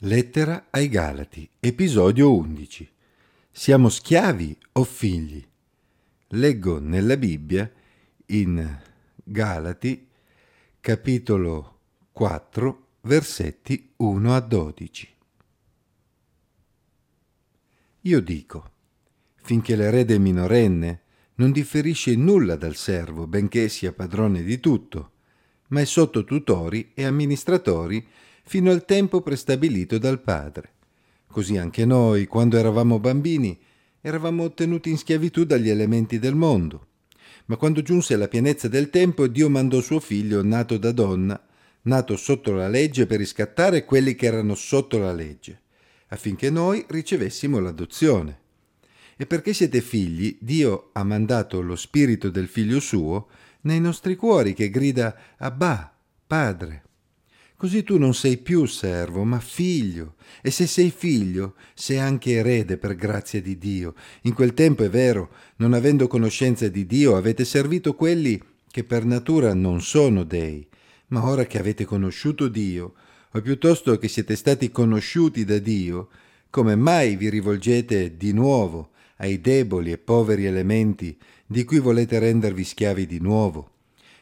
Lettera ai Galati, episodio 11. Siamo schiavi o figli? Leggo nella Bibbia in Galati, capitolo 4, versetti 1 a 12. Io dico, finché l'erede minorenne, non differisce nulla dal servo, benché sia padrone di tutto, ma è sotto tutori e amministratori fino al tempo prestabilito dal padre. Così anche noi, quando eravamo bambini, eravamo tenuti in schiavitù dagli elementi del mondo. Ma quando giunse la pienezza del tempo, Dio mandò suo figlio, nato da donna, nato sotto la legge, per riscattare quelli che erano sotto la legge, affinché noi ricevessimo l'adozione. E perché siete figli, Dio ha mandato lo spirito del figlio suo nei nostri cuori che grida Abba, Padre. Così tu non sei più servo, ma figlio. E se sei figlio, sei anche erede per grazia di Dio. In quel tempo è vero, non avendo conoscenza di Dio, avete servito quelli che per natura non sono dei. Ma ora che avete conosciuto Dio, o piuttosto che siete stati conosciuti da Dio, come mai vi rivolgete di nuovo ai deboli e poveri elementi di cui volete rendervi schiavi di nuovo?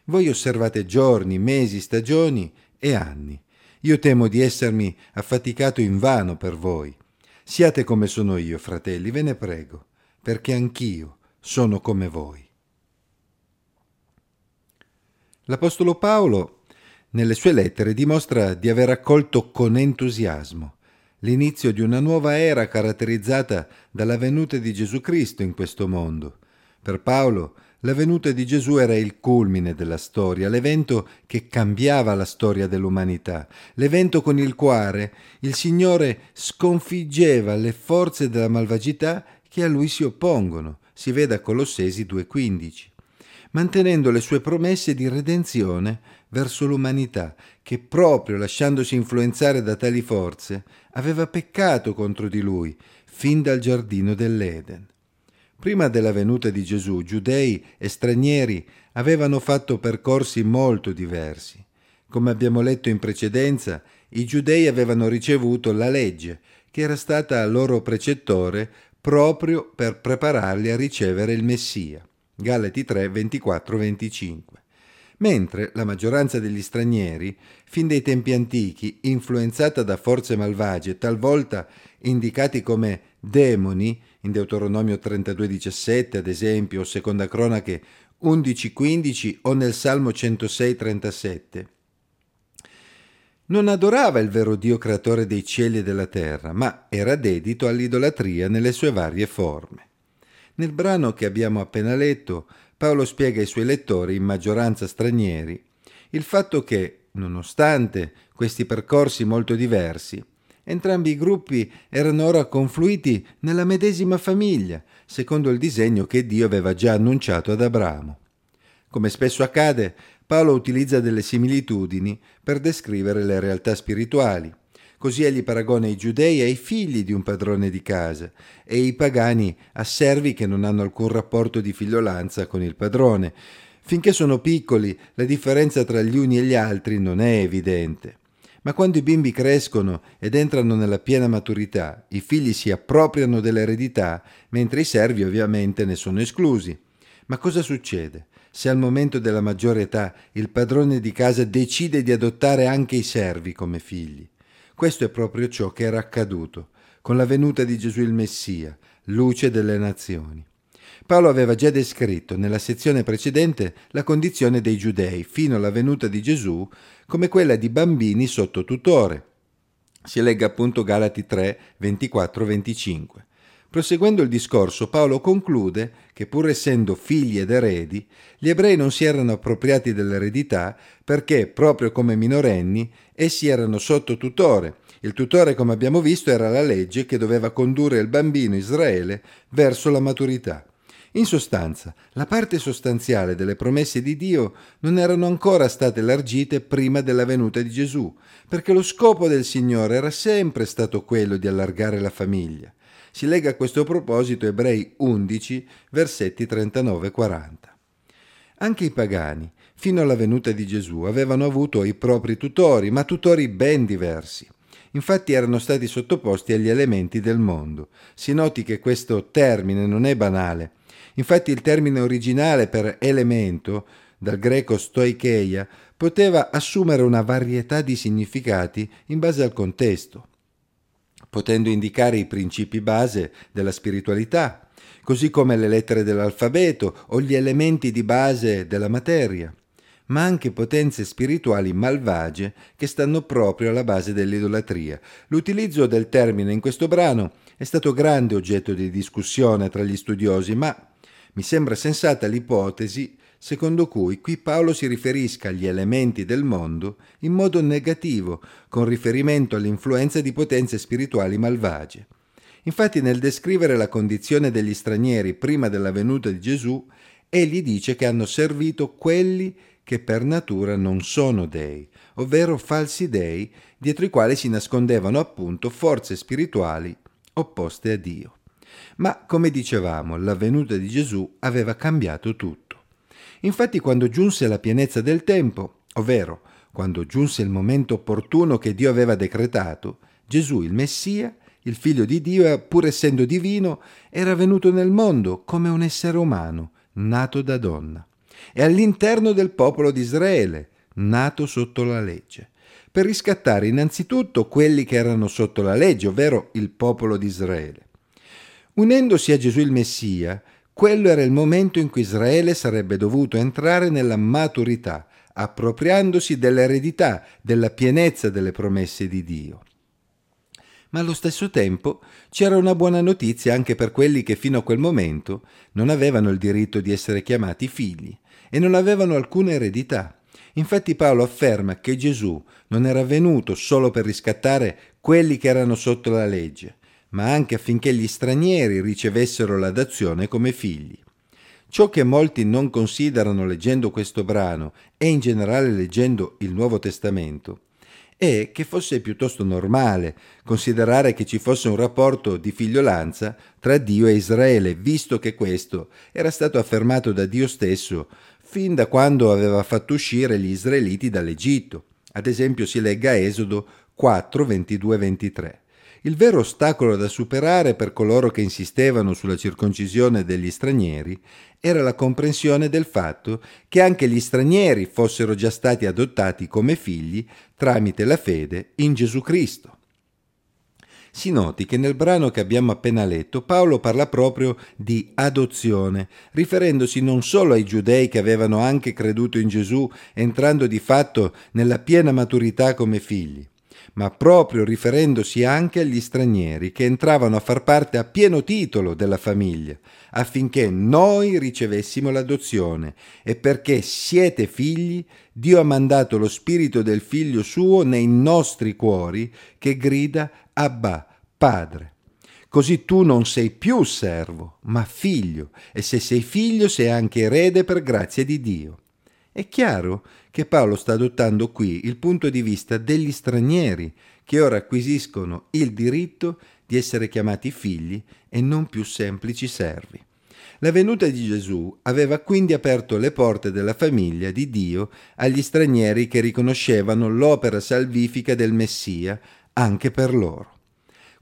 Voi osservate giorni, mesi, stagioni e anni. Io temo di essermi affaticato invano per voi. Siate come sono io, fratelli, ve ne prego, perché anch'io sono come voi. L'Apostolo Paolo nelle sue lettere dimostra di aver accolto con entusiasmo l'inizio di una nuova era caratterizzata dalla venuta di Gesù Cristo in questo mondo. Per Paolo la venuta di Gesù era il culmine della storia, l'evento che cambiava la storia dell'umanità, l'evento con il quale il Signore sconfiggeva le forze della malvagità che a lui si oppongono. Si veda Colossesi 2,15 mantenendo le sue promesse di redenzione verso l'umanità, che proprio lasciandosi influenzare da tali forze aveva peccato contro di lui fin dal giardino dell'Eden. Prima della venuta di Gesù, giudei e stranieri avevano fatto percorsi molto diversi. Come abbiamo letto in precedenza, i giudei avevano ricevuto la legge, che era stata loro precettore proprio per prepararli a ricevere il Messia. Galati 3, 24-25. Mentre la maggioranza degli stranieri, fin dai tempi antichi, influenzata da forze malvagie, talvolta indicati come demoni, in Deuteronomio 32,17 ad esempio, o Seconda Cronache 11,15 o nel Salmo 106,37. Non adorava il vero Dio creatore dei cieli e della terra, ma era dedito all'idolatria nelle sue varie forme. Nel brano che abbiamo appena letto, Paolo spiega ai suoi lettori, in maggioranza stranieri, il fatto che, nonostante questi percorsi molto diversi, Entrambi i gruppi erano ora confluiti nella medesima famiglia, secondo il disegno che Dio aveva già annunciato ad Abramo. Come spesso accade, Paolo utilizza delle similitudini per descrivere le realtà spirituali. Così egli paragona i giudei ai figli di un padrone di casa e i pagani a servi che non hanno alcun rapporto di figliolanza con il padrone. Finché sono piccoli, la differenza tra gli uni e gli altri non è evidente. Ma quando i bimbi crescono ed entrano nella piena maturità, i figli si appropriano dell'eredità, mentre i servi ovviamente ne sono esclusi. Ma cosa succede? Se al momento della maggiore età il padrone di casa decide di adottare anche i servi come figli? Questo è proprio ciò che era accaduto con la venuta di Gesù il Messia, luce delle nazioni. Paolo aveva già descritto nella sezione precedente la condizione dei giudei fino alla venuta di Gesù come quella di bambini sotto tutore. Si legga appunto Galati 3, 24-25. Proseguendo il discorso, Paolo conclude che pur essendo figli ed eredi, gli ebrei non si erano appropriati dell'eredità perché, proprio come minorenni, essi erano sotto tutore. Il tutore, come abbiamo visto, era la legge che doveva condurre il bambino Israele verso la maturità. In sostanza, la parte sostanziale delle promesse di Dio non erano ancora state largite prima della venuta di Gesù, perché lo scopo del Signore era sempre stato quello di allargare la famiglia. Si lega a questo proposito Ebrei 11, versetti 39-40. Anche i pagani, fino alla venuta di Gesù, avevano avuto i propri tutori, ma tutori ben diversi. infatti erano stati sottoposti agli elementi del mondo. Si noti che questo termine non è banale. Infatti il termine originale per elemento, dal greco stoikeia, poteva assumere una varietà di significati in base al contesto, potendo indicare i principi base della spiritualità, così come le lettere dell'alfabeto o gli elementi di base della materia, ma anche potenze spirituali malvagie che stanno proprio alla base dell'idolatria. L'utilizzo del termine in questo brano è stato grande oggetto di discussione tra gli studiosi, ma mi sembra sensata l'ipotesi secondo cui qui Paolo si riferisca agli elementi del mondo in modo negativo, con riferimento all'influenza di potenze spirituali malvagie. Infatti nel descrivere la condizione degli stranieri prima della venuta di Gesù, egli dice che hanno servito quelli che per natura non sono dei, ovvero falsi dei, dietro i quali si nascondevano appunto forze spirituali opposte a Dio. Ma, come dicevamo, la venuta di Gesù aveva cambiato tutto. Infatti quando giunse la pienezza del tempo, ovvero quando giunse il momento opportuno che Dio aveva decretato, Gesù il Messia, il figlio di Dio, pur essendo divino, era venuto nel mondo come un essere umano, nato da donna, e all'interno del popolo di Israele, nato sotto la legge, per riscattare innanzitutto quelli che erano sotto la legge, ovvero il popolo di Israele. Unendosi a Gesù il Messia, quello era il momento in cui Israele sarebbe dovuto entrare nella maturità, appropriandosi dell'eredità, della pienezza delle promesse di Dio. Ma allo stesso tempo c'era una buona notizia anche per quelli che fino a quel momento non avevano il diritto di essere chiamati figli e non avevano alcuna eredità. Infatti Paolo afferma che Gesù non era venuto solo per riscattare quelli che erano sotto la legge, ma anche affinché gli stranieri ricevessero l'adozione come figli. Ciò che molti non considerano leggendo questo brano e in generale leggendo il Nuovo Testamento è che fosse piuttosto normale considerare che ci fosse un rapporto di figliolanza tra Dio e Israele, visto che questo era stato affermato da Dio stesso fin da quando aveva fatto uscire gli israeliti dall'Egitto. Ad esempio si legga Esodo 4, 22, 23. Il vero ostacolo da superare per coloro che insistevano sulla circoncisione degli stranieri era la comprensione del fatto che anche gli stranieri fossero già stati adottati come figli tramite la fede in Gesù Cristo. Si noti che nel brano che abbiamo appena letto Paolo parla proprio di adozione, riferendosi non solo ai giudei che avevano anche creduto in Gesù entrando di fatto nella piena maturità come figli, ma proprio riferendosi anche agli stranieri che entravano a far parte a pieno titolo della famiglia, affinché noi ricevessimo l'adozione e perché siete figli, Dio ha mandato lo spirito del figlio suo nei nostri cuori che grida Abba, Padre. Così tu non sei più servo, ma figlio, e se sei figlio sei anche erede per grazia di Dio. È chiaro che Paolo sta adottando qui il punto di vista degli stranieri che ora acquisiscono il diritto di essere chiamati figli e non più semplici servi. La venuta di Gesù aveva quindi aperto le porte della famiglia di Dio agli stranieri che riconoscevano l'opera salvifica del Messia anche per loro.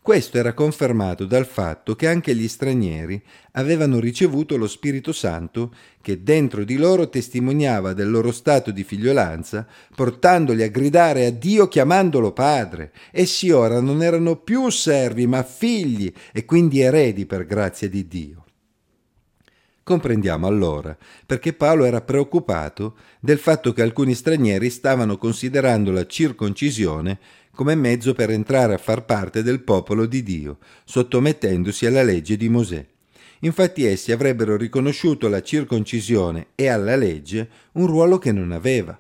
Questo era confermato dal fatto che anche gli stranieri avevano ricevuto lo Spirito Santo che dentro di loro testimoniava del loro stato di figliolanza, portandoli a gridare a Dio chiamandolo Padre. Essi ora non erano più servi ma figli e quindi eredi per grazia di Dio. Comprendiamo allora perché Paolo era preoccupato del fatto che alcuni stranieri stavano considerando la circoncisione come mezzo per entrare a far parte del popolo di Dio, sottomettendosi alla legge di Mosè. Infatti essi avrebbero riconosciuto alla circoncisione e alla legge un ruolo che non aveva.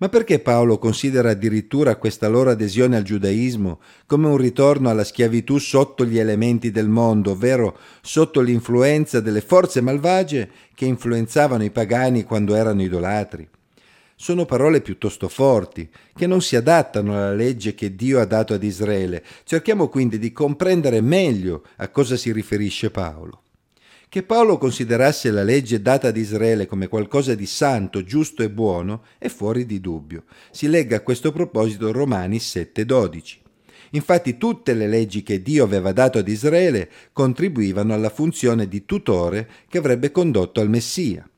Ma perché Paolo considera addirittura questa loro adesione al giudaismo come un ritorno alla schiavitù sotto gli elementi del mondo, ovvero sotto l'influenza delle forze malvagie che influenzavano i pagani quando erano idolatri? Sono parole piuttosto forti, che non si adattano alla legge che Dio ha dato ad Israele. Cerchiamo quindi di comprendere meglio a cosa si riferisce Paolo. Che Paolo considerasse la legge data ad Israele come qualcosa di santo, giusto e buono è fuori di dubbio. Si legga a questo proposito Romani 7:12. Infatti tutte le leggi che Dio aveva dato ad Israele contribuivano alla funzione di tutore che avrebbe condotto al Messia.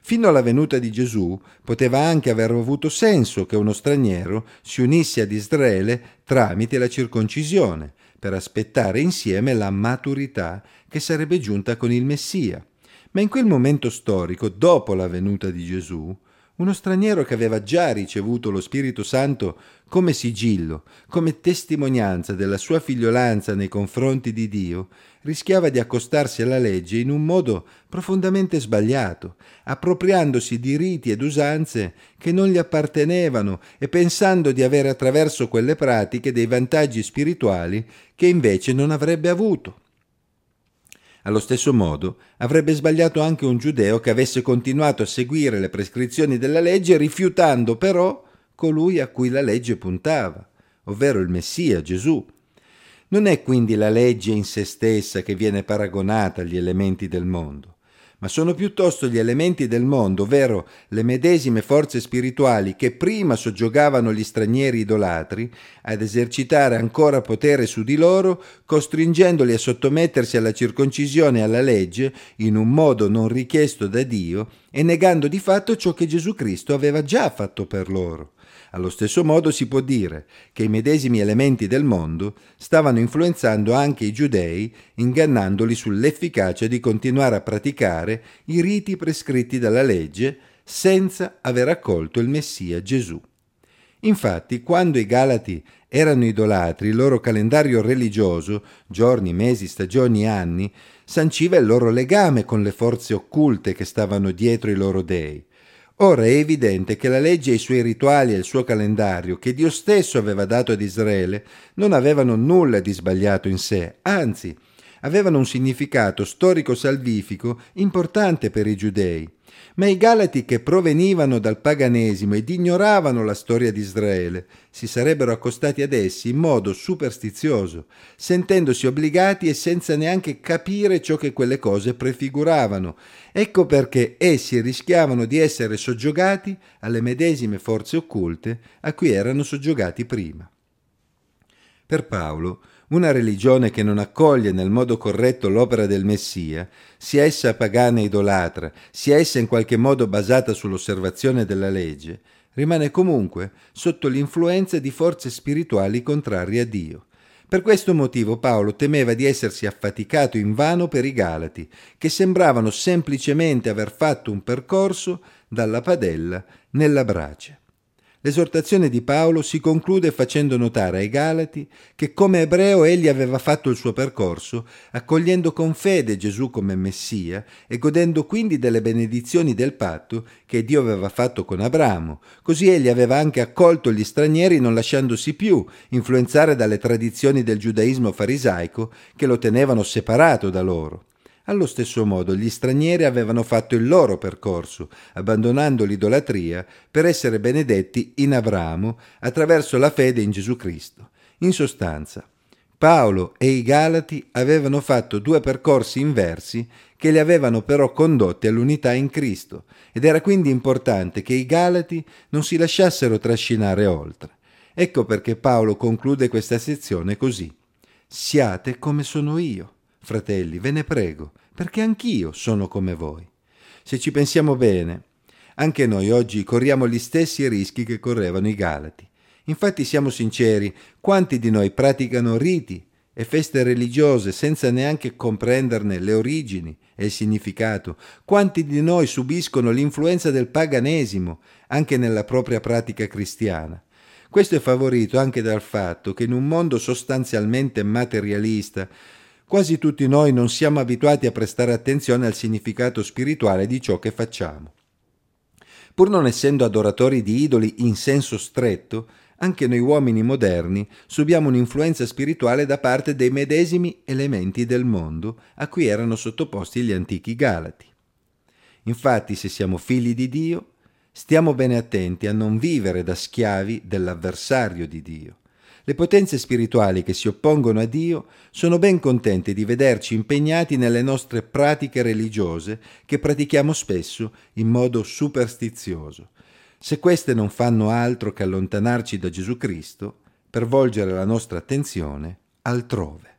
Fino alla venuta di Gesù poteva anche aver avuto senso che uno straniero si unisse ad Israele tramite la circoncisione, per aspettare insieme la maturità che sarebbe giunta con il Messia. Ma in quel momento storico, dopo la venuta di Gesù, uno straniero che aveva già ricevuto lo Spirito Santo come sigillo, come testimonianza della sua figliolanza nei confronti di Dio, rischiava di accostarsi alla legge in un modo profondamente sbagliato, appropriandosi di riti ed usanze che non gli appartenevano e pensando di avere attraverso quelle pratiche dei vantaggi spirituali che invece non avrebbe avuto. Allo stesso modo avrebbe sbagliato anche un giudeo che avesse continuato a seguire le prescrizioni della legge rifiutando però colui a cui la legge puntava, ovvero il Messia, Gesù. Non è quindi la legge in se stessa che viene paragonata agli elementi del mondo, ma sono piuttosto gli elementi del mondo, ovvero le medesime forze spirituali che prima soggiogavano gli stranieri idolatri, ad esercitare ancora potere su di loro, costringendoli a sottomettersi alla circoncisione e alla legge in un modo non richiesto da Dio e negando di fatto ciò che Gesù Cristo aveva già fatto per loro. Allo stesso modo si può dire che i medesimi elementi del mondo stavano influenzando anche i giudei, ingannandoli sull'efficacia di continuare a praticare i riti prescritti dalla legge senza aver accolto il Messia Gesù. Infatti, quando i Galati erano idolatri, il loro calendario religioso, giorni, mesi, stagioni, anni, sanciva il loro legame con le forze occulte che stavano dietro i loro dei. Ora è evidente che la legge e i suoi rituali e il suo calendario, che Dio stesso aveva dato ad Israele, non avevano nulla di sbagliato in sé, anzi, avevano un significato storico-salvifico importante per i giudei. Ma i Galati che provenivano dal paganesimo ed ignoravano la storia di Israele si sarebbero accostati ad essi in modo superstizioso, sentendosi obbligati e senza neanche capire ciò che quelle cose prefiguravano. Ecco perché essi rischiavano di essere soggiogati alle medesime forze occulte a cui erano soggiogati prima. Per Paolo, una religione che non accoglie nel modo corretto l'opera del Messia, sia essa pagana e idolatra, sia essa in qualche modo basata sull'osservazione della legge, rimane comunque sotto l'influenza di forze spirituali contrarie a Dio. Per questo motivo Paolo temeva di essersi affaticato invano per i Galati, che sembravano semplicemente aver fatto un percorso dalla padella nella brace. L'esortazione di Paolo si conclude facendo notare ai Galati che come ebreo egli aveva fatto il suo percorso, accogliendo con fede Gesù come Messia e godendo quindi delle benedizioni del patto che Dio aveva fatto con Abramo. Così egli aveva anche accolto gli stranieri non lasciandosi più influenzare dalle tradizioni del giudaismo farisaico che lo tenevano separato da loro. Allo stesso modo gli stranieri avevano fatto il loro percorso, abbandonando l'idolatria per essere benedetti in Abramo attraverso la fede in Gesù Cristo. In sostanza, Paolo e i Galati avevano fatto due percorsi inversi che li avevano però condotti all'unità in Cristo ed era quindi importante che i Galati non si lasciassero trascinare oltre. Ecco perché Paolo conclude questa sezione così. Siate come sono io. Fratelli, ve ne prego, perché anch'io sono come voi. Se ci pensiamo bene, anche noi oggi corriamo gli stessi rischi che correvano i Galati. Infatti siamo sinceri, quanti di noi praticano riti e feste religiose senza neanche comprenderne le origini e il significato? Quanti di noi subiscono l'influenza del paganesimo anche nella propria pratica cristiana? Questo è favorito anche dal fatto che in un mondo sostanzialmente materialista Quasi tutti noi non siamo abituati a prestare attenzione al significato spirituale di ciò che facciamo. Pur non essendo adoratori di idoli in senso stretto, anche noi uomini moderni subiamo un'influenza spirituale da parte dei medesimi elementi del mondo a cui erano sottoposti gli antichi Galati. Infatti, se siamo figli di Dio, stiamo bene attenti a non vivere da schiavi dell'avversario di Dio le potenze spirituali che si oppongono a Dio sono ben contente di vederci impegnati nelle nostre pratiche religiose che pratichiamo spesso in modo superstizioso. Se queste non fanno altro che allontanarci da Gesù Cristo, per volgere la nostra attenzione altrove.